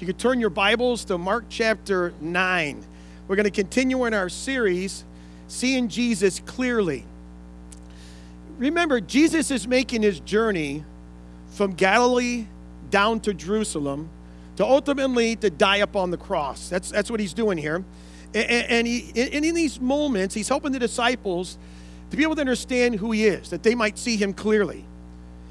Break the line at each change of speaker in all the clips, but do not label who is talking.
You could turn your Bibles to Mark chapter 9. We're going to continue in our series, Seeing Jesus Clearly. Remember, Jesus is making his journey from Galilee down to Jerusalem to ultimately to die upon the cross. That's, that's what he's doing here. And, and, he, and in these moments, he's helping the disciples to be able to understand who he is, that they might see him clearly.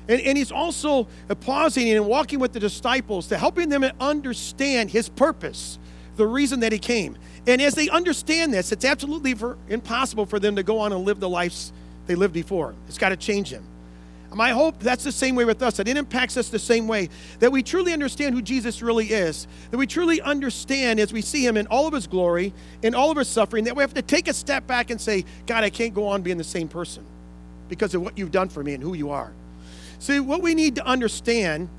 And, and he's also pausing and walking with the disciples to helping them understand his purpose, the reason that he came. And as they understand this, it's absolutely for, impossible for them to go on and live the lives they lived before. It's got to change them. My hope that's the same way with us, that it impacts us the same way, that we truly understand who Jesus really is, that we truly understand as we see him in all of his glory, in all of his suffering, that we have to take a step back and say, God, I can't go on being the same person because of what you've done for me and who you are. See, what we need to understand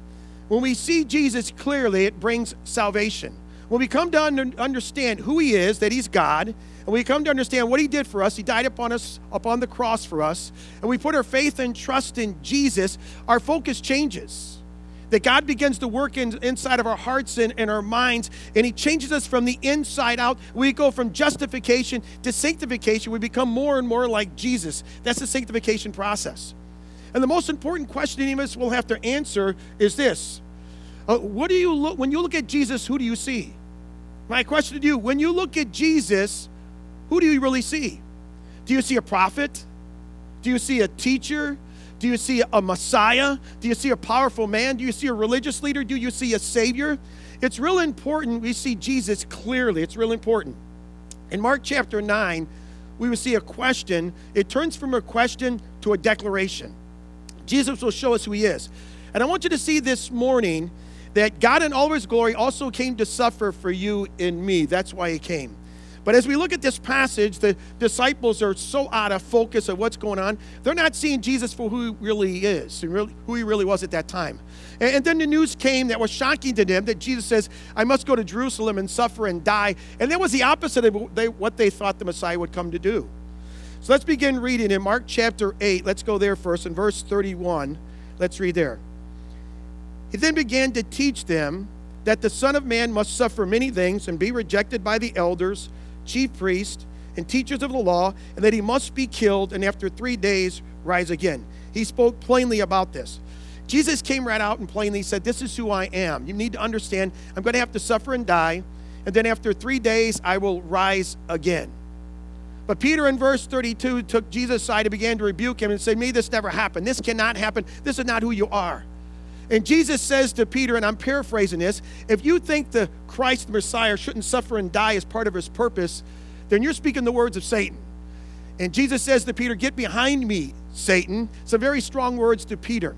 when we see Jesus clearly, it brings salvation. When we come to understand who he is, that he's God, and we come to understand what he did for us, he died upon us upon the cross for us, and we put our faith and trust in Jesus, our focus changes. That God begins to work in, inside of our hearts and, and our minds, and He changes us from the inside out. We go from justification to sanctification. We become more and more like Jesus. That's the sanctification process. And the most important question any of us will have to answer is this uh, What do you look, when you look at Jesus, who do you see? My question to you when you look at Jesus, who do you really see? Do you see a prophet? Do you see a teacher? Do you see a Messiah? Do you see a powerful man? Do you see a religious leader? Do you see a Savior? It's real important we see Jesus clearly. It's real important. In Mark chapter 9, we will see a question. It turns from a question to a declaration. Jesus will show us who he is. And I want you to see this morning that God in all his glory also came to suffer for you and me. That's why he came. But as we look at this passage, the disciples are so out of focus of what's going on. They're not seeing Jesus for who he really is, and who he really was at that time. And then the news came that was shocking to them that Jesus says, I must go to Jerusalem and suffer and die. And that was the opposite of what they thought the Messiah would come to do. So let's begin reading in Mark chapter 8. Let's go there first in verse 31. Let's read there. He then began to teach them that the Son of Man must suffer many things and be rejected by the elders, chief priests, and teachers of the law, and that he must be killed and after three days rise again. He spoke plainly about this. Jesus came right out and plainly said, This is who I am. You need to understand, I'm going to have to suffer and die, and then after three days, I will rise again. But Peter in verse 32 took Jesus aside and began to rebuke him and said, May this never happen. This cannot happen. This is not who you are. And Jesus says to Peter, and I'm paraphrasing this if you think the Christ the Messiah shouldn't suffer and die as part of his purpose, then you're speaking the words of Satan. And Jesus says to Peter, Get behind me, Satan. Some very strong words to Peter.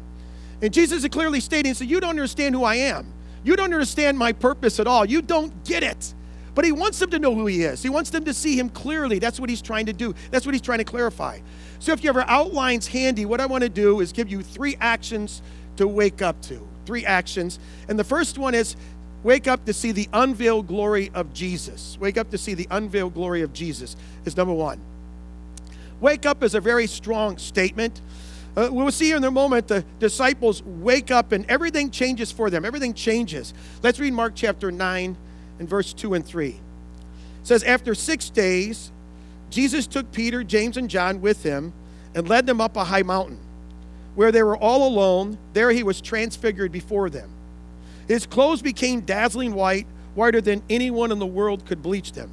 And Jesus is clearly stating, So you don't understand who I am. You don't understand my purpose at all. You don't get it. But he wants them to know who he is. He wants them to see him clearly. That's what he's trying to do. That's what he's trying to clarify. So if you have your outlines handy, what I want to do is give you three actions to wake up to. Three actions. And the first one is wake up to see the unveiled glory of Jesus. Wake up to see the unveiled glory of Jesus is number one. Wake up is a very strong statement. Uh, we'll see in a moment the disciples wake up and everything changes for them. Everything changes. Let's read Mark chapter 9 and verse 2 and 3. It says, After six days, Jesus took Peter, James, and John with him and led them up a high mountain where they were all alone. There he was transfigured before them. His clothes became dazzling white, whiter than anyone in the world could bleach them.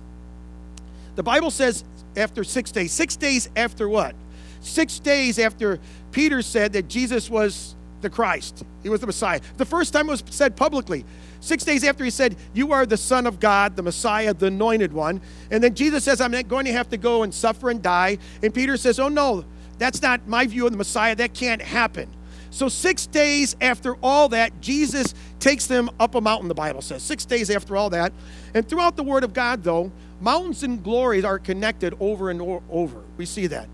The Bible says after six days. Six days after what? Six days after Peter said that Jesus was the Christ, he was the Messiah. The first time it was said publicly. Six days after he said, You are the Son of God, the Messiah, the anointed one. And then Jesus says, I'm going to have to go and suffer and die. And Peter says, Oh, no, that's not my view of the Messiah. That can't happen. So, six days after all that, Jesus takes them up a mountain, the Bible says. Six days after all that. And throughout the Word of God, though, mountains and glories are connected over and over. We see that.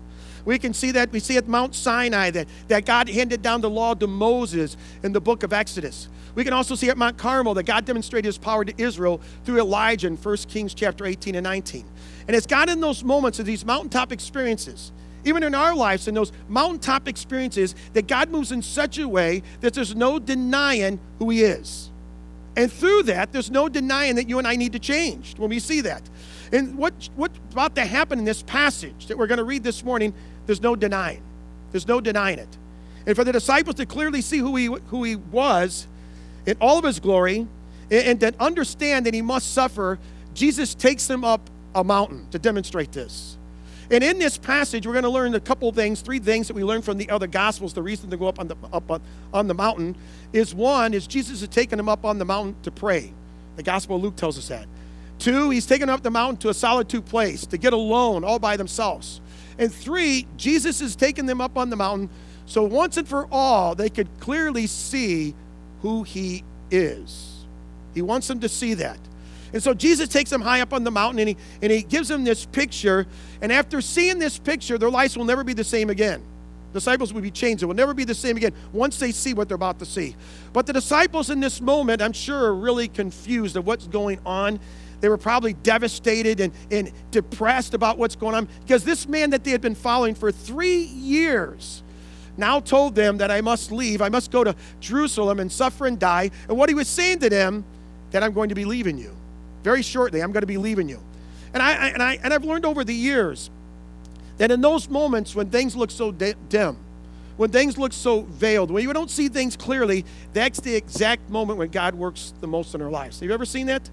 We can see that. We see at Mount Sinai that, that God handed down the law to Moses in the book of Exodus. We can also see at Mount Carmel that God demonstrated his power to Israel through Elijah in 1 Kings chapter 18 and 19. And it's God in those moments of these mountaintop experiences even in our lives, in those mountaintop experiences, that God moves in such a way that there's no denying who He is. And through that, there's no denying that you and I need to change when we see that. And what, what's about to happen in this passage that we're going to read this morning, there's no denying. There's no denying it. And for the disciples to clearly see who he, who he was in all of his glory and, and to understand that he must suffer, Jesus takes them up a mountain to demonstrate this. And in this passage, we're going to learn a couple things, three things that we learned from the other gospels. The reason to go up on the up on, on the mountain is one is Jesus has taken them up on the mountain to pray. The Gospel of Luke tells us that. Two, he's taken up the mountain to a solitude place to get alone, all by themselves. And three, Jesus has taken them up on the mountain so once and for all they could clearly see who he is. He wants them to see that. And so Jesus takes them high up on the mountain and he, and he gives them this picture. And after seeing this picture, their lives will never be the same again. Disciples will be changed. It will never be the same again once they see what they're about to see. But the disciples in this moment, I'm sure, are really confused of what's going on. They were probably devastated and, and depressed about what's going on because this man that they had been following for three years now told them that I must leave. I must go to Jerusalem and suffer and die. And what he was saying to them, that I'm going to be leaving you. Very shortly, I'm going to be leaving you. And, I, and, I, and I've learned over the years that in those moments when things look so dim, when things look so veiled, when you don't see things clearly, that's the exact moment when God works the most in our lives. Have you ever seen that?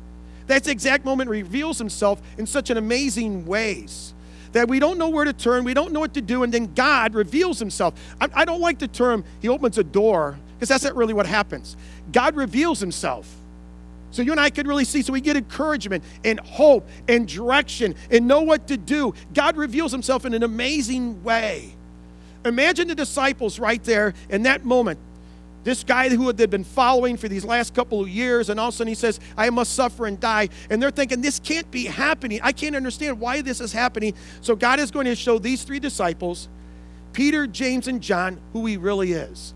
That's the exact moment reveals himself in such an amazing ways that we don't know where to turn, we don't know what to do, and then God reveals himself. I, I don't like the term, he opens a door, because that's not really what happens. God reveals himself. So you and I could really see. So we get encouragement and hope and direction and know what to do. God reveals himself in an amazing way. Imagine the disciples right there in that moment. This guy who had been following for these last couple of years, and all of a sudden he says, I must suffer and die. And they're thinking, this can't be happening. I can't understand why this is happening. So God is going to show these three disciples, Peter, James, and John, who he really is.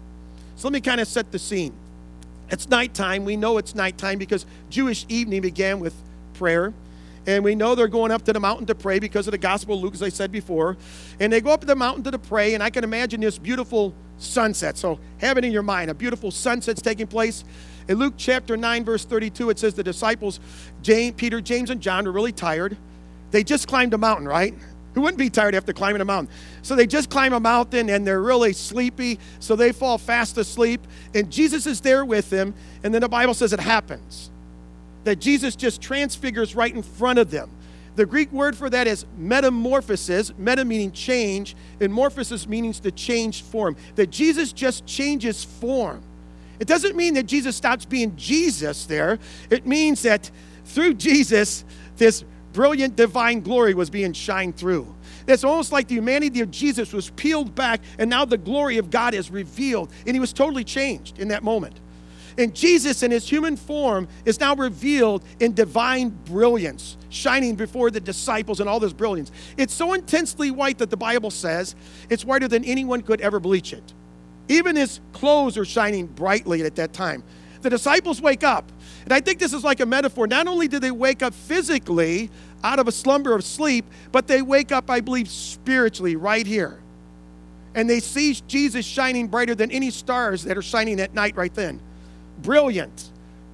So let me kind of set the scene. It's nighttime. We know it's nighttime because Jewish evening began with prayer. And we know they're going up to the mountain to pray because of the Gospel of Luke, as I said before. And they go up to the mountain to pray, and I can imagine this beautiful sunset. So have it in your mind. A beautiful sunset's taking place. In Luke chapter 9, verse 32, it says the disciples, James, Peter, James, and John, were really tired. They just climbed a mountain, right? Who wouldn't be tired after climbing a mountain? So they just climb a mountain and they're really sleepy, so they fall fast asleep. And Jesus is there with them, and then the Bible says it happens that Jesus just transfigures right in front of them. The Greek word for that is metamorphosis, meta meaning change, and morphosis means to change form. That Jesus just changes form. It doesn't mean that Jesus stops being Jesus there. It means that through Jesus, this brilliant divine glory was being shined through. It's almost like the humanity of Jesus was peeled back, and now the glory of God is revealed, and he was totally changed in that moment. And Jesus, in his human form, is now revealed in divine brilliance, shining before the disciples in all this brilliance. It's so intensely white that the Bible says it's whiter than anyone could ever bleach it. Even his clothes are shining brightly at that time. The disciples wake up. And I think this is like a metaphor. Not only do they wake up physically, out of a slumber of sleep, but they wake up, I believe, spiritually right here. And they see Jesus shining brighter than any stars that are shining at night right then. Brilliant,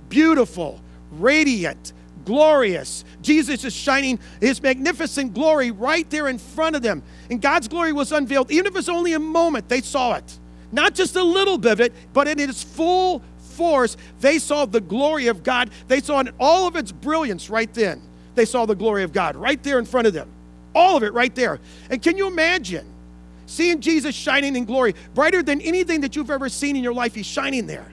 beautiful, radiant, glorious. Jesus is shining his magnificent glory right there in front of them. And God's glory was unveiled. Even if it's only a moment, they saw it. Not just a little bit of it, but in its full force, they saw the glory of God. They saw in all of its brilliance right then they saw the glory of God right there in front of them. All of it right there. And can you imagine seeing Jesus shining in glory, brighter than anything that you've ever seen in your life? He's shining there.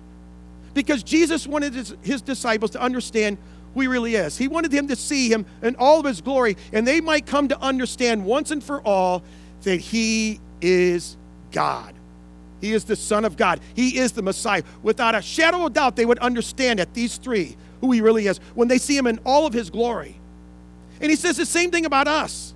Because Jesus wanted his, his disciples to understand who he really is. He wanted them to see him in all of his glory, and they might come to understand once and for all that he is God. He is the Son of God. He is the Messiah. Without a shadow of doubt, they would understand that these three, who he really is, when they see him in all of his glory. And he says the same thing about us.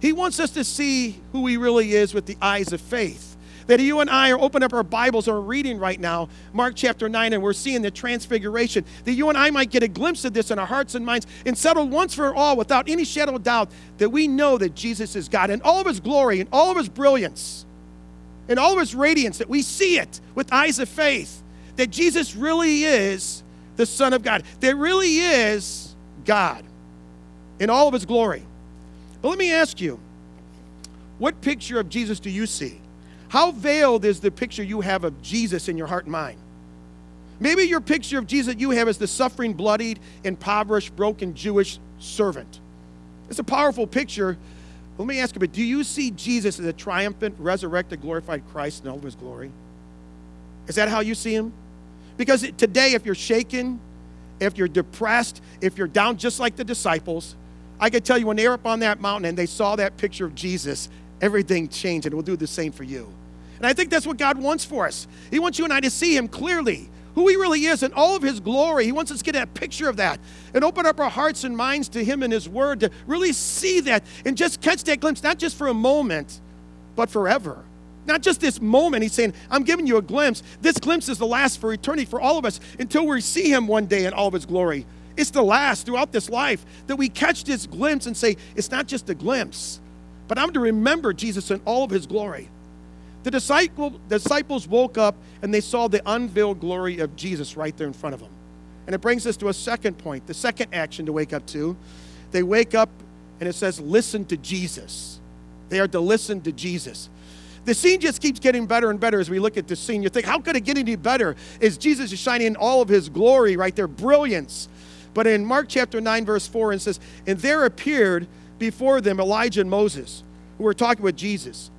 He wants us to see who he really is with the eyes of faith. That you and I are opening up our Bibles or reading right now, Mark chapter 9, and we're seeing the transfiguration. That you and I might get a glimpse of this in our hearts and minds and settle once for all, without any shadow of doubt, that we know that Jesus is God in all of his glory and all of his brilliance and all of his radiance, that we see it with eyes of faith. That Jesus really is the Son of God. There really is God in all of his glory. But let me ask you, what picture of Jesus do you see? How veiled is the picture you have of Jesus in your heart and mind? Maybe your picture of Jesus you have is the suffering, bloodied, impoverished, broken Jewish servant. It's a powerful picture. Let me ask you, but do you see Jesus as a triumphant, resurrected, glorified Christ in all of his glory? Is that how you see him? Because today, if you're shaken, if you're depressed, if you're down just like the disciples, I can tell you when they were up on that mountain and they saw that picture of Jesus, everything changed, and it will do the same for you. And I think that's what God wants for us. He wants you and I to see Him clearly, who He really is, and all of His glory. He wants us to get a picture of that and open up our hearts and minds to Him and His Word to really see that and just catch that glimpse, not just for a moment, but forever. Not just this moment. He's saying, I'm giving you a glimpse. This glimpse is the last for eternity for all of us until we see Him one day in all of His glory. It's the last throughout this life that we catch this glimpse and say, it's not just a glimpse, but I'm to remember Jesus in all of his glory. The disciple, disciples woke up and they saw the unveiled glory of Jesus right there in front of them. And it brings us to a second point, the second action to wake up to. They wake up and it says, listen to Jesus. They are to listen to Jesus. The scene just keeps getting better and better as we look at this scene. You think, how could it get any better? Is Jesus is shining in all of his glory right there, brilliance. But in Mark chapter 9, verse 4, it says, And there appeared before them Elijah and Moses, who were talking with Jesus.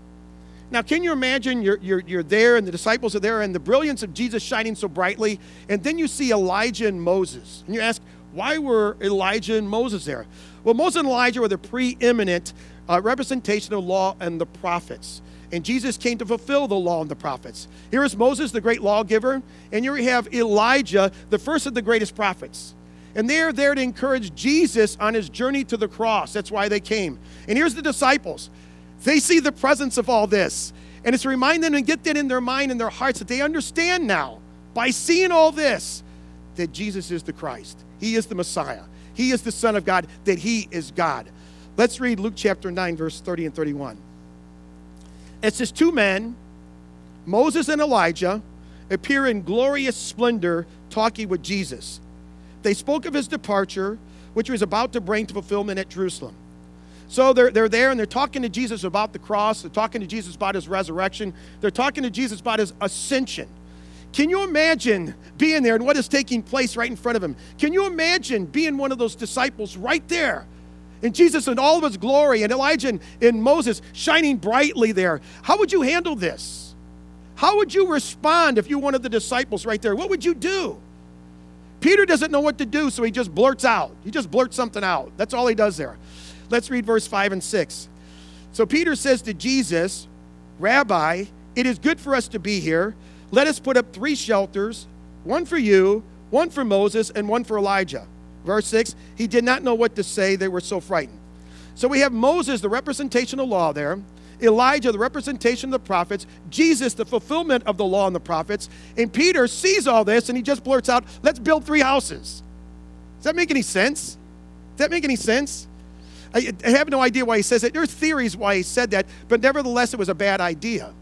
Now, can you imagine you're, you're, you're there and the disciples are there and the brilliance of Jesus shining so brightly, and then you see Elijah and Moses. And you ask, why were Elijah and Moses there? Well, Moses and Elijah were the preeminent uh, representation of law and the prophets. And Jesus came to fulfill the law and the prophets. Here is Moses, the great lawgiver, and here we have Elijah, the first of the greatest prophets. And they're there to encourage Jesus on his journey to the cross. That's why they came. And here's the disciples. They see the presence of all this. And it's to remind them and get that in their mind and their hearts that they understand now, by seeing all this, that Jesus is the Christ. He is the Messiah. He is the Son of God, that He is God. Let's read Luke chapter 9, verse 30 and 31. It says, Two men, Moses and Elijah, appear in glorious splendor talking with Jesus they spoke of his departure, which was about to bring to fulfillment at Jerusalem. So they're, they're there and they're talking to Jesus about the cross. They're talking to Jesus about his resurrection. They're talking to Jesus about his ascension. Can you imagine being there and what is taking place right in front of him? Can you imagine being one of those disciples right there? And Jesus in all of his glory, and Elijah and, and Moses shining brightly there. How would you handle this? How would you respond if you were one of the disciples right there? What would you do? Peter doesn't know what to do, so he just blurts out. He just blurts something out. That's all he does there. Let's read verse 5 and 6. So Peter says to Jesus, Rabbi, it is good for us to be here. Let us put up three shelters one for you, one for Moses, and one for Elijah. Verse 6 He did not know what to say, they were so frightened. So we have Moses, the representation of law there. Elijah, the representation of the prophets, Jesus, the fulfillment of the law and the prophets, and Peter sees all this and he just blurts out, Let's build three houses. Does that make any sense? Does that make any sense? I, have no idea why he says it. There's theories why he said that, but nevertheless, it was a bad idea.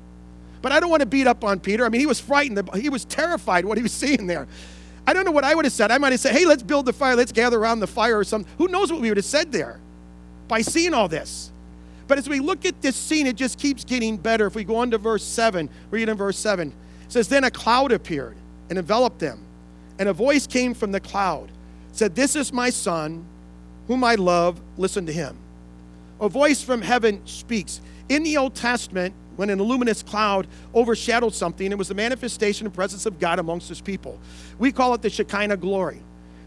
But I don't want to beat up on Peter. I mean, he was frightened. He was terrified what he was seeing there. I don't know what I would have said. I might have said, hey, let's build the fire. Let's gather around the fire or something. Who knows what we would have said there by seeing all this? But as we look at this scene, it just keeps getting better. If we go on to verse 7, read in verse 7. It says, Then a cloud appeared and enveloped them, and a voice came from the cloud, said, This is my son, whom I love, listen to him. A voice from heaven speaks. In the Old Testament, when an luminous cloud overshadowed something, it was the manifestation and presence of God amongst his people. We call it the Shekinah glory.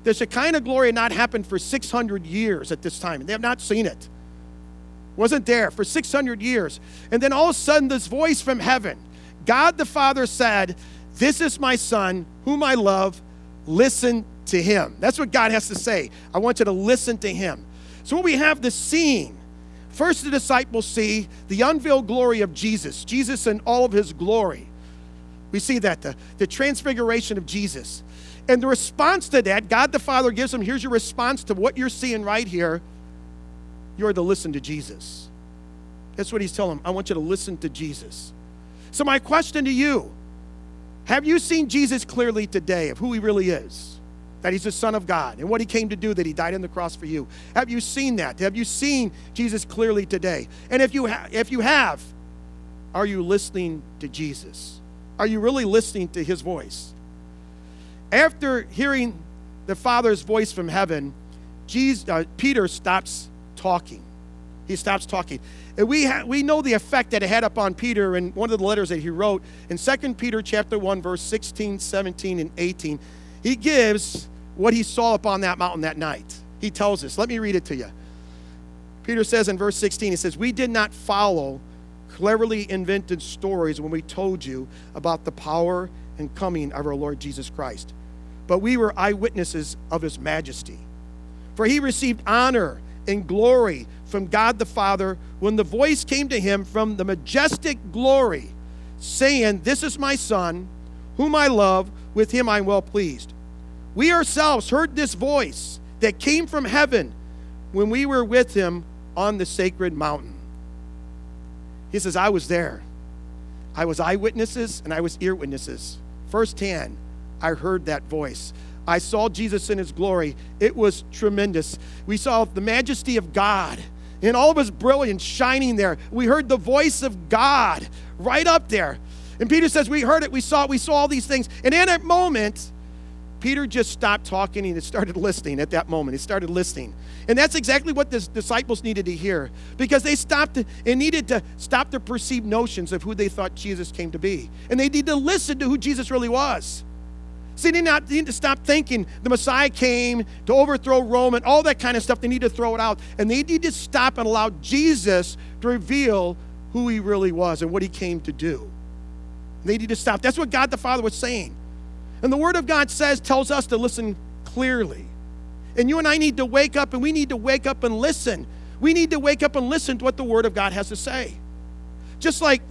The Shekinah glory had not happened for 600 years at this time, and they have not seen it wasn't there for 600 years. And then all of a sudden, this voice from heaven, God the Father said, This is my Son, whom I love. Listen to him. That's what God has to say. I want you to listen to him. So, when we have the scene. First, the disciples see the unveiled glory of Jesus, Jesus in all of his glory. We see that, the, the transfiguration of Jesus. And the response to that, God the Father gives them here's your response to what you're seeing right here you're to listen to Jesus. That's what he's telling them. I want you to listen to Jesus. So, my question to you have you seen Jesus clearly today of who he really is? That he's the Son of God and what he came to do, that he died on the cross for you? Have you seen that? Have you seen Jesus clearly today? And if you, ha- if you have, are you listening to Jesus? Are you really listening to his voice? After hearing the Father's voice from heaven, Jesus, uh, Peter stops talking. He stops talking. And we, ha- we know the effect that it had upon Peter in one of the letters that he wrote in 2 Peter chapter 1, verse 16, 17, and 18. He gives what he saw up on that mountain that night. He tells us. Let me read it to you. Peter says in verse 16, he says, We did not follow cleverly invented stories when we told you about the power and coming of our Lord Jesus Christ, but we were eyewitnesses of his majesty. For he received honor and glory from God the Father when the voice came to him from the majestic glory, saying, This is my Son, whom I love, with him I'm well pleased. We ourselves heard this voice that came from heaven when we were with him on the sacred mountain. He says, I was there. I was eyewitnesses and I was ear witnesses. Firsthand, I heard that voice. I saw Jesus in his glory. It was tremendous. We saw the majesty of God in all of his brilliance shining there. We heard the voice of God right up there. And Peter says, We heard it, we saw it, we saw all these things. And in that moment, Peter just stopped talking and he started listening at that moment. He started listening. And that's exactly what the disciples needed to hear because they stopped and needed to stop their perceived notions of who they thought Jesus came to be. And they needed to listen to who Jesus really was. See, they not need to stop thinking the Messiah came to overthrow Rome and all that kind of stuff. They need to throw it out. And they need to stop and allow Jesus to reveal who he really was and what he came to do. They need to stop. That's what God the Father was saying. And the Word of God says, tells us to listen clearly. And you and I need to wake up and we need to wake up and listen. We need to wake up and listen to what the Word of God has to say. Just like,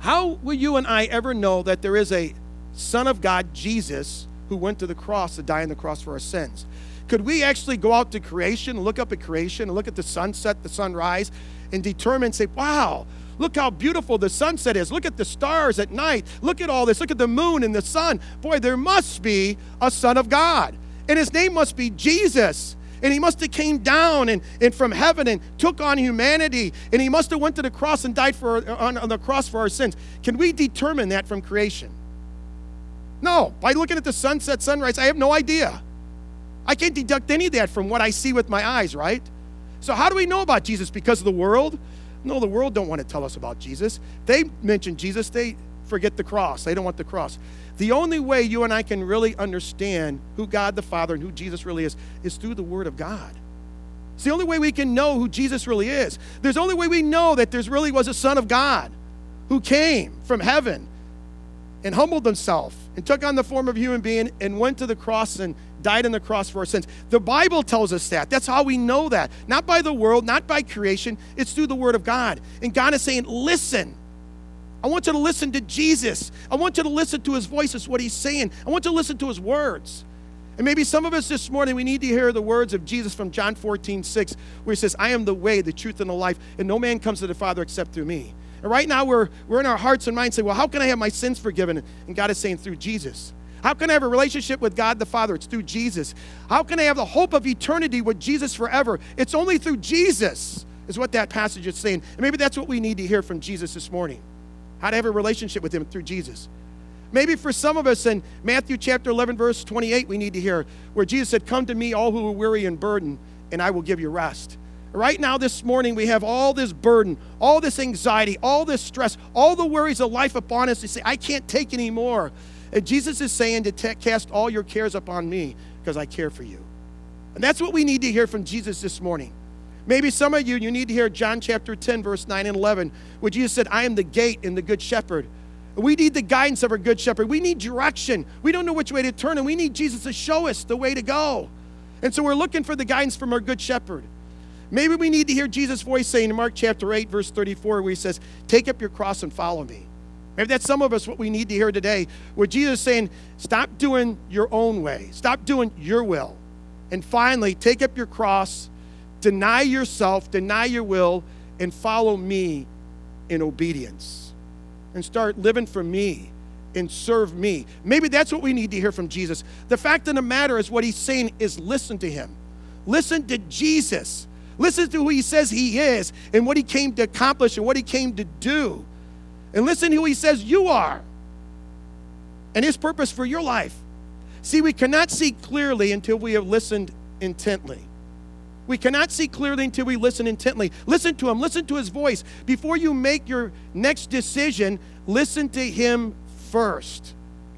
how will you and I ever know that there is a Son of God, Jesus, who went to the cross to die on the cross for our sins. Could we actually go out to creation, look up at creation, look at the sunset, the sunrise, and determine, say, wow, look how beautiful the sunset is. Look at the stars at night. Look at all this. Look at the moon and the sun. Boy, there must be a Son of God. And his name must be Jesus and he must have came down and, and from heaven and took on humanity and he must have went to the cross and died for on, on the cross for our sins can we determine that from creation no, by looking at the sunset, sunrise, I have no idea. I can't deduct any of that from what I see with my eyes, right? So how do we know about Jesus? Because of the world? No, the world don't want to tell us about Jesus. They mention Jesus, they forget the cross. They don't want the cross. The only way you and I can really understand who God the Father and who Jesus really is is through the Word of God. It's the only way we can know who Jesus really is. There's only way we know that there's really was a Son of God who came from heaven and humbled himself and took on the form of a human being and went to the cross and died on the cross for our sins. The Bible tells us that. That's how we know that. Not by the world, not by creation, it's through the Word of God. And God is saying, listen. I want you to listen to Jesus. I want you to listen to his voice, is what he's saying. I want you to listen to his words. And maybe some of us this morning, we need to hear the words of Jesus from John 14, 6, where he says, I am the way, the truth, and the life, and no man comes to the Father except through me. And right now, we're, we're in our hearts and minds saying, Well, how can I have my sins forgiven? And God is saying, Through Jesus. How can I have a relationship with God the Father? It's through Jesus. How can I have the hope of eternity with Jesus forever? It's only through Jesus, is what that passage is saying. And maybe that's what we need to hear from Jesus this morning how to have a relationship with Him through Jesus. Maybe for some of us in Matthew chapter 11, verse 28, we need to hear where Jesus said, Come to me, all who are weary and burdened, and I will give you rest. Right now, this morning, we have all this burden, all this anxiety, all this stress, all the worries of life upon us to say, I can't take anymore. And Jesus is saying to t- cast all your cares upon me because I care for you. And that's what we need to hear from Jesus this morning. Maybe some of you, you need to hear John chapter 10, verse 9 and 11, where Jesus said, I am the gate and the good shepherd. We need the guidance of our good shepherd. We need direction. We don't know which way to turn, and we need Jesus to show us the way to go. And so we're looking for the guidance from our good shepherd. Maybe we need to hear Jesus' voice saying in Mark chapter 8, verse 34, where he says, Take up your cross and follow me. Maybe that's some of us what we need to hear today, where Jesus is saying, Stop doing your own way, stop doing your will. And finally, take up your cross, deny yourself, deny your will, and follow me in obedience. And start living for me and serve me. Maybe that's what we need to hear from Jesus. The fact of the matter is, what he's saying is listen to him. Listen to Jesus. Listen to who he says he is and what he came to accomplish and what he came to do. And listen to who he says you are and his purpose for your life. See, we cannot see clearly until we have listened intently. We cannot see clearly until we listen intently. Listen to him, listen to his voice. Before you make your next decision, listen to him first.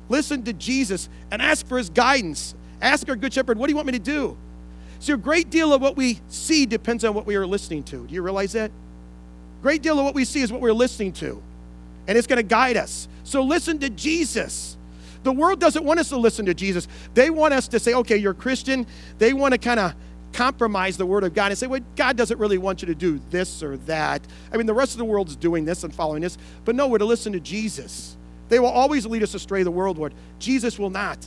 Listen to Jesus and ask for his guidance. Ask our good shepherd, what do you want me to do? So, a great deal of what we see depends on what we are listening to. Do you realize that? Great deal of what we see is what we're listening to, and it's going to guide us. So, listen to Jesus. The world doesn't want us to listen to Jesus. They want us to say, okay, you're Christian. They want to kind of compromise the word of God and say, well, God doesn't really want you to do this or that. I mean, the rest of the world's doing this and following this, but no, we're to listen to Jesus. They will always lead us astray, the world would. Jesus will not.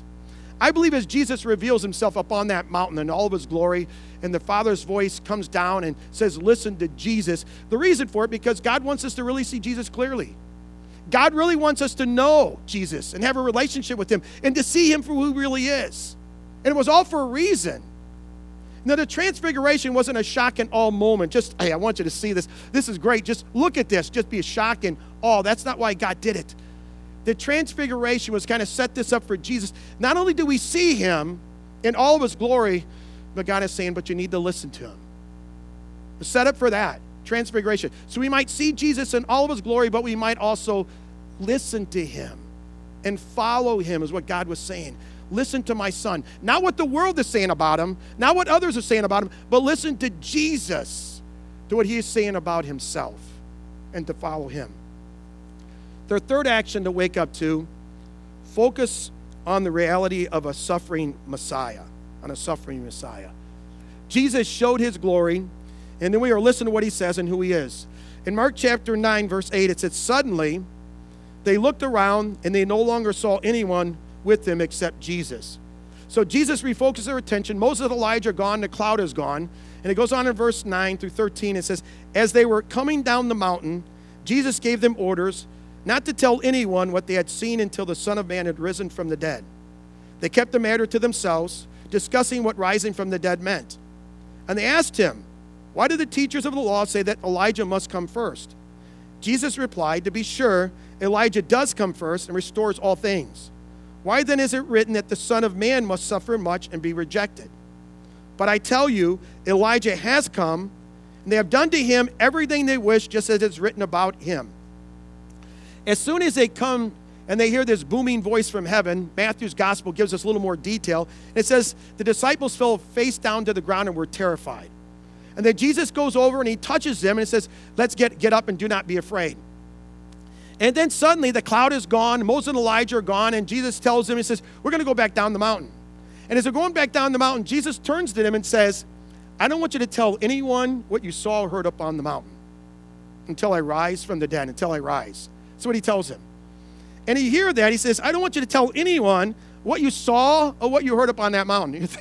I believe as Jesus reveals himself up on that mountain in all of his glory, and the Father's voice comes down and says, Listen to Jesus. The reason for it, because God wants us to really see Jesus clearly. God really wants us to know Jesus and have a relationship with him and to see him for who he really is. And it was all for a reason. Now, the transfiguration wasn't a shock and awe moment. Just, hey, I want you to see this. This is great. Just look at this. Just be a shock and awe. That's not why God did it. The transfiguration was kind of set this up for Jesus. Not only do we see him in all of his glory, but God is saying, but you need to listen to him. set up for that transfiguration. So we might see Jesus in all of his glory, but we might also listen to him and follow him, is what God was saying. Listen to my son. Not what the world is saying about him, not what others are saying about him, but listen to Jesus, to what he is saying about himself, and to follow him. Their third action to wake up to focus on the reality of a suffering Messiah, on a suffering Messiah. Jesus showed his glory, and then we are listening to what he says and who he is. In Mark chapter 9, verse 8, it says, Suddenly they looked around and they no longer saw anyone with them except Jesus. So Jesus refocuses their attention. Moses and Elijah are gone, the cloud is gone. And it goes on in verse 9 through 13. It says, As they were coming down the mountain, Jesus gave them orders not to tell anyone what they had seen until the Son of Man had risen from the dead. They kept the matter to themselves, discussing what rising from the dead meant. And they asked him, Why do the teachers of the law say that Elijah must come first? Jesus replied, To be sure, Elijah does come first and restores all things. Why then is it written that the Son of Man must suffer much and be rejected? But I tell you, Elijah has come, and they have done to him everything they wish, just as it's written about him. As soon as they come and they hear this booming voice from heaven, Matthew's gospel gives us a little more detail. It says, The disciples fell face down to the ground and were terrified. And then Jesus goes over and he touches them and he says, Let's get, get up and do not be afraid. And then suddenly the cloud is gone, Moses and Elijah are gone, and Jesus tells them, He says, We're going to go back down the mountain. And as they're going back down the mountain, Jesus turns to them and says, I don't want you to tell anyone what you saw or heard up on the mountain until I rise from the dead, until I rise. That's what he tells him. And he hear that, he says, I don't want you to tell anyone what you saw or what you heard up on that mountain.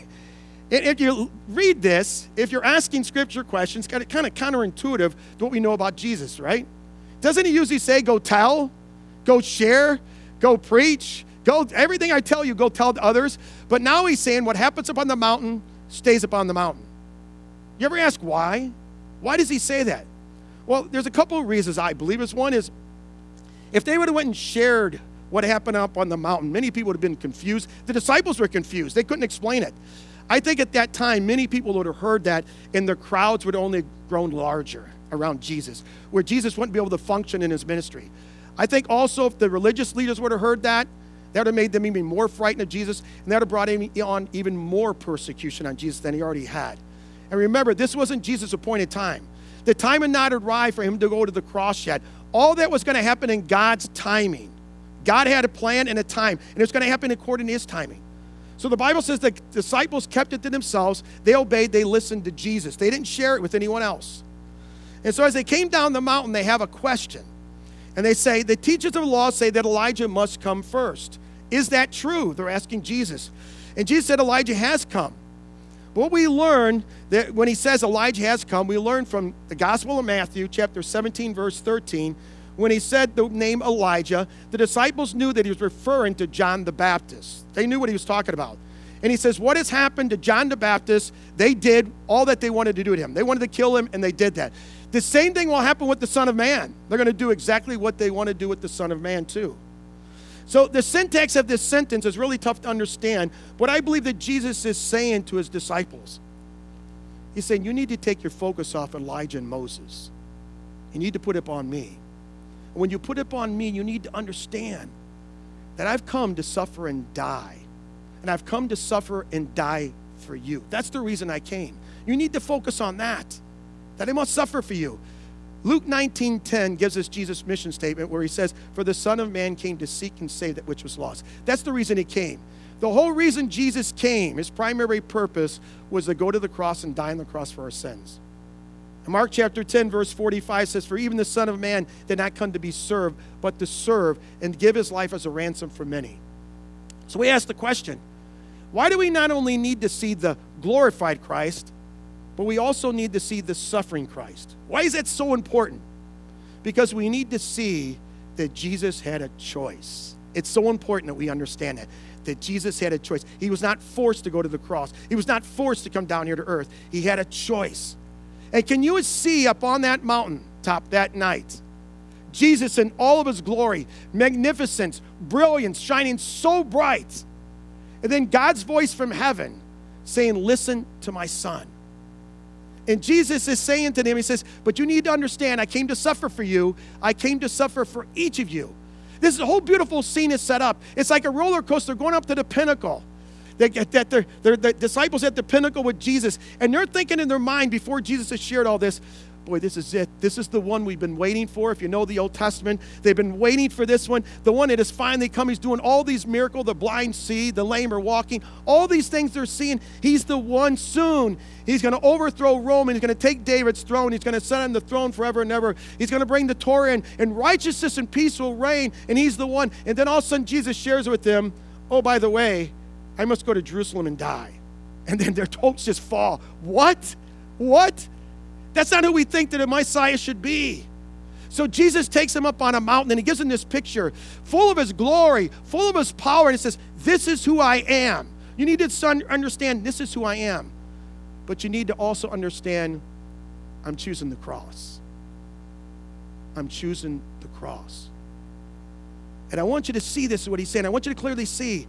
if you read this, if you're asking scripture questions, kind of counterintuitive to what we know about Jesus, right? Doesn't he usually say, go tell, go share, go preach, go, everything I tell you, go tell to others? But now he's saying what happens upon the mountain stays upon the mountain. You ever ask why? Why does he say that? Well, there's a couple of reasons I believe. Is one is if they would have went and shared what happened up on the mountain, many people would have been confused. The disciples were confused. They couldn't explain it. I think at that time, many people would have heard that, and the crowds would only grown larger around Jesus, where Jesus wouldn't be able to function in his ministry. I think also if the religious leaders would have heard that, that would have made them even more frightened of Jesus, and that would have brought on even more persecution on Jesus than he already had. And remember, this wasn't Jesus' appointed time. The time had not arrived for him to go to the cross yet. All that was going to happen in God's timing. God had a plan and a time, and it was going to happen according to his timing. So the Bible says the disciples kept it to themselves. They obeyed, they listened to Jesus. They didn't share it with anyone else. And so as they came down the mountain, they have a question. And they say, The teachers of the law say that Elijah must come first. Is that true? They're asking Jesus. And Jesus said, Elijah has come. What we learn that when he says Elijah has come, we learn from the Gospel of Matthew, chapter 17, verse 13, when he said the name Elijah, the disciples knew that he was referring to John the Baptist. They knew what he was talking about. And he says, What has happened to John the Baptist? They did all that they wanted to do to him. They wanted to kill him, and they did that. The same thing will happen with the Son of Man. They're going to do exactly what they want to do with the Son of Man, too. So the syntax of this sentence is really tough to understand. What I believe that Jesus is saying to his disciples, he's saying, You need to take your focus off Elijah and Moses. You need to put it on me. When you put it on me, you need to understand that I've come to suffer and die. And I've come to suffer and die for you. That's the reason I came. You need to focus on that, that I must suffer for you. Luke 19:10 gives us Jesus' mission statement where he says, "For the Son of Man came to seek and save that which was lost." That's the reason he came. The whole reason Jesus came, his primary purpose was to go to the cross and die on the cross for our sins. Mark chapter 10, verse 45 says, For even the Son of Man did not come to be served, but to serve and give his life as a ransom for many. So we ask the question why do we not only need to see the glorified Christ, but we also need to see the suffering Christ. Why is that so important? Because we need to see that Jesus had a choice. It's so important that we understand that. That Jesus had a choice. He was not forced to go to the cross. He was not forced to come down here to earth. He had a choice. And can you see up on that mountain top that night Jesus in all of his glory, magnificence, brilliance, shining so bright. And then God's voice from heaven saying, Listen to my son. And Jesus is saying to them, He says, But you need to understand, I came to suffer for you. I came to suffer for each of you. This whole beautiful scene is set up. It's like a roller coaster going up to the pinnacle. Get that they're, they're the disciples at the pinnacle with Jesus, and they're thinking in their mind before Jesus has shared all this, boy, this is it. This is the one we've been waiting for. If you know the Old Testament, they've been waiting for this one. The one that has finally come. He's doing all these miracles. The blind see, the lame are walking. All these things they're seeing. He's the one soon. He's going to overthrow Rome and he's going to take David's throne. He's going to sit on the throne forever and ever. He's going to bring the Torah in, and righteousness and peace will reign. And he's the one. And then all of a sudden, Jesus shares with them, oh, by the way, I must go to Jerusalem and die. And then their hopes just fall. What? What? That's not who we think that a Messiah should be. So Jesus takes him up on a mountain and he gives him this picture full of his glory, full of his power, and he says, This is who I am. You need to understand this is who I am. But you need to also understand I'm choosing the cross. I'm choosing the cross. And I want you to see this is what he's saying. I want you to clearly see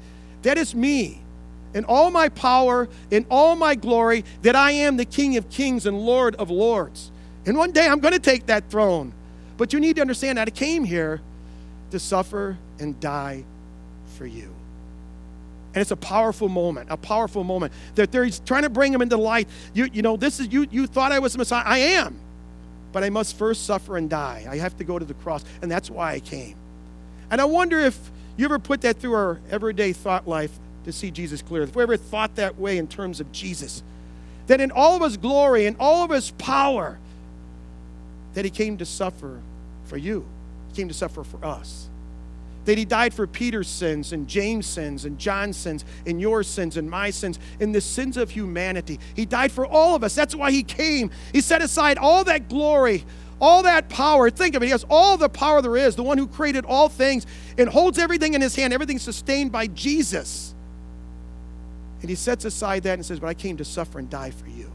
that is me in all my power, in all my glory, that I am the King of kings and Lord of lords. And one day I'm going to take that throne. But you need to understand that I came here to suffer and die for you. And it's a powerful moment, a powerful moment that they're trying to bring him into light. You, you know, this is you. You thought I was the Messiah. I am, but I must first suffer and die. I have to go to the cross, and that's why I came. And I wonder if you ever put that through our everyday thought life to see Jesus clearly. If we ever thought that way in terms of Jesus, that in all of his glory and all of his power, that he came to suffer for you, he came to suffer for us. That he died for Peter's sins and James' sins and John's sins and your sins and my sins and the sins of humanity. He died for all of us. That's why he came. He set aside all that glory, all that power. Think of it. He has all the power there is, the one who created all things and holds everything in his hand. Everything's sustained by Jesus. And he sets aside that and says, But I came to suffer and die for you.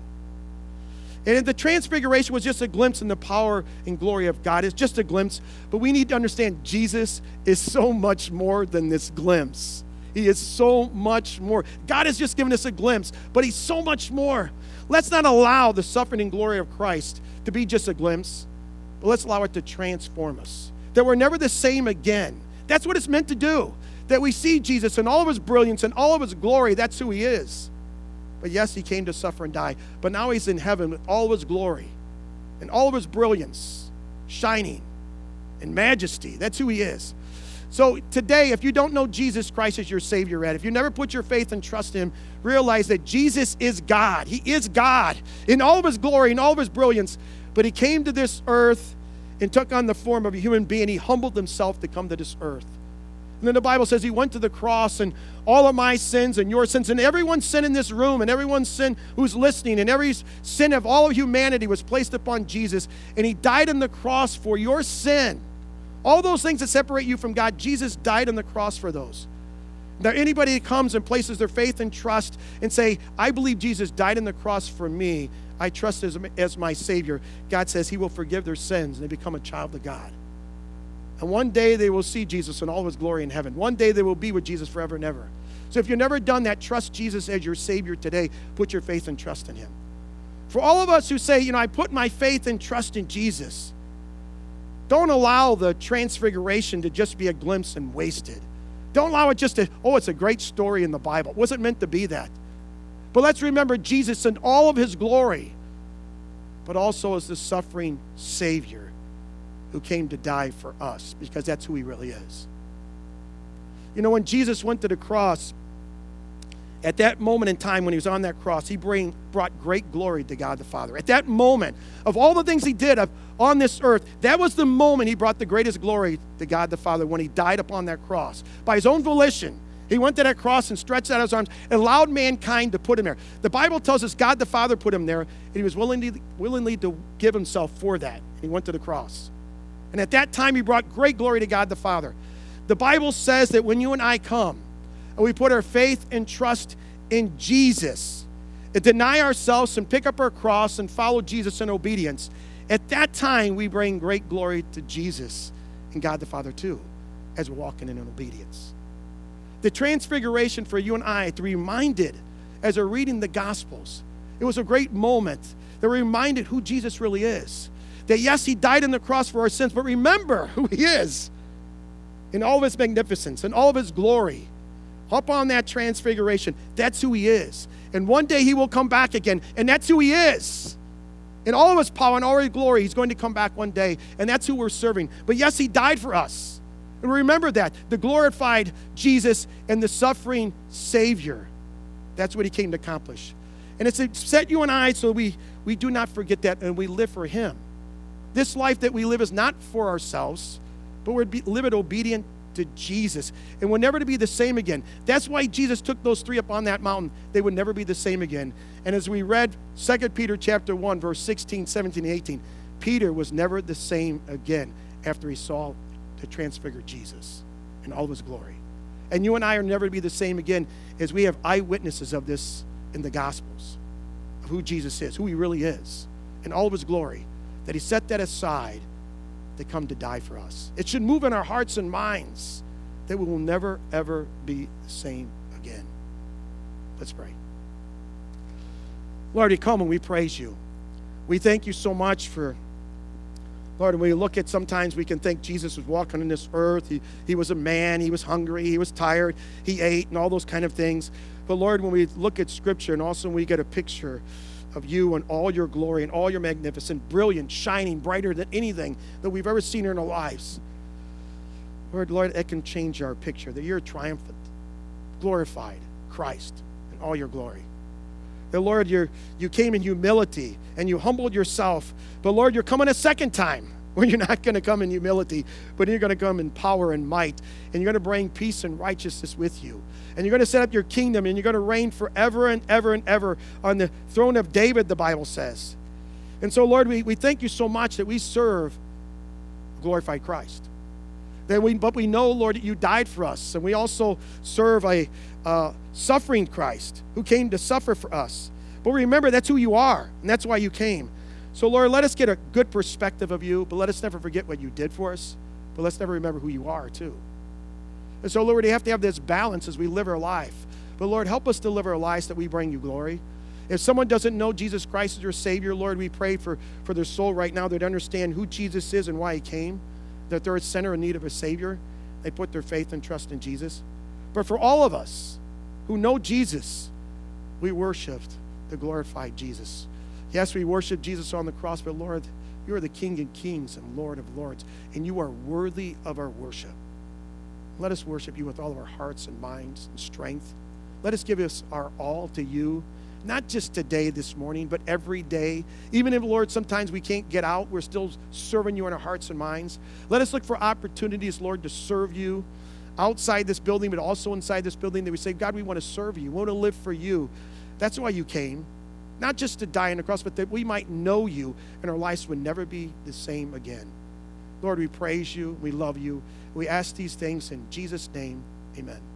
And the transfiguration was just a glimpse in the power and glory of God. It's just a glimpse. But we need to understand Jesus is so much more than this glimpse. He is so much more. God has just given us a glimpse, but He's so much more. Let's not allow the suffering and glory of Christ to be just a glimpse, but let's allow it to transform us. That we're never the same again. That's what it's meant to do that we see Jesus in all of his brilliance and all of his glory. That's who he is. But yes, he came to suffer and die. But now he's in heaven with all of his glory and all of his brilliance, shining in majesty. That's who he is. So today, if you don't know Jesus Christ as your Savior yet, if you never put your faith and trust in Him, realize that Jesus is God. He is God in all of His glory, in all of His brilliance. But He came to this earth and took on the form of a human being. He humbled Himself to come to this earth. And then the Bible says he went to the cross and all of my sins and your sins and everyone's sin in this room and everyone's sin who's listening and every sin of all of humanity was placed upon Jesus. And he died on the cross for your sin, All those things that separate you from God, Jesus died on the cross for those. Now, anybody that comes and places their faith and trust and say, I believe Jesus died on the cross for me, I trust as, as my Savior, God says He will forgive their sins and they become a child of God. And one day they will see Jesus in all of His glory in heaven. One day they will be with Jesus forever and ever. So if you've never done that, trust Jesus as your Savior today. Put your faith and trust in Him. For all of us who say, you know, I put my faith and trust in Jesus, don't allow the transfiguration to just be a glimpse and wasted. Don't allow it just to, oh, it's a great story in the Bible. It wasn't meant to be that. But let's remember Jesus in all of his glory, but also as the suffering Savior who came to die for us, because that's who he really is. You know, when Jesus went to the cross, at that moment in time when he was on that cross, he bring, brought great glory to God the Father. At that moment, of all the things he did of, on this earth, that was the moment he brought the greatest glory to God the Father when he died upon that cross. By his own volition, he went to that cross and stretched out his arms and allowed mankind to put him there. The Bible tells us God the Father put him there, and he was willingly, willingly to give himself for that. He went to the cross. And at that time, he brought great glory to God the Father. The Bible says that when you and I come, and we put our faith and trust in Jesus, and deny ourselves and pick up our cross and follow Jesus in obedience, at that time we bring great glory to Jesus and God the Father too, as we're walking in obedience. The transfiguration for you and I to be reminded as we're reading the Gospels, it was a great moment that we reminded who Jesus really is. That yes, he died on the cross for our sins, but remember who he is in all of his magnificence and all of his glory up on that transfiguration. That's who he is. And one day he will come back again, and that's who he is. In all of his power and all his glory, he's going to come back one day, and that's who we're serving. But yes, he died for us. And remember that the glorified Jesus and the suffering Savior. That's what he came to accomplish. And it's to set you and I so we, we do not forget that and we live for him. This life that we live is not for ourselves, but we live it obedient to Jesus. And we're never to be the same again. That's why Jesus took those three up on that mountain. They would never be the same again. And as we read 2 Peter chapter 1, verse 16, 17, 18, Peter was never the same again after he saw the transfigured Jesus in all of his glory. And you and I are never to be the same again as we have eyewitnesses of this in the Gospels of who Jesus is, who he really is, in all of his glory, that he set that aside to come to die for us. It should move in our hearts and minds that we will never, ever be the same again. Let's pray. Lord, you come and we praise you. We thank you so much for, Lord, when we look at sometimes we can think Jesus was walking on this earth. He, he was a man, he was hungry, he was tired, he ate, and all those kind of things. But Lord, when we look at Scripture and also we get a picture of you and all your glory and all your magnificent, brilliant, shining, brighter than anything that we've ever seen in our lives. Lord, Lord, it can change our picture that you're triumphant, glorified Christ in all your glory. That, Lord, you you came in humility and you humbled yourself, but Lord, you're coming a second time when you're not going to come in humility, but you're going to come in power and might, and you're going to bring peace and righteousness with you. And you're going to set up your kingdom, and you're going to reign forever and ever and ever on the throne of David, the Bible says. And so, Lord, we, we thank you so much that we serve glorified Christ. That we, but we know, Lord, that you died for us, and we also serve a uh, suffering Christ who came to suffer for us. But remember, that's who you are, and that's why you came. So, Lord, let us get a good perspective of you, but let us never forget what you did for us. But let's never remember who you are, too. And so, Lord, we have to have this balance as we live our life. But, Lord, help us to live our lives that we bring you glory. If someone doesn't know Jesus Christ as your Savior, Lord, we pray for, for their soul right now. They'd understand who Jesus is and why he came, that they're a sinner in need of a Savior. They put their faith and trust in Jesus. But for all of us who know Jesus, we worshiped the glorified Jesus. Yes, we worship Jesus on the cross, but Lord, you are the King of kings and Lord of lords, and you are worthy of our worship. Let us worship you with all of our hearts and minds and strength. Let us give us our all to you, not just today, this morning, but every day. Even if, Lord, sometimes we can't get out, we're still serving you in our hearts and minds. Let us look for opportunities, Lord, to serve you outside this building, but also inside this building that we say, God, we want to serve you. We want to live for you. That's why you came not just to die on the cross, but that we might know you and our lives would never be the same again. Lord, we praise you. We love you. We ask these things in Jesus' name. Amen.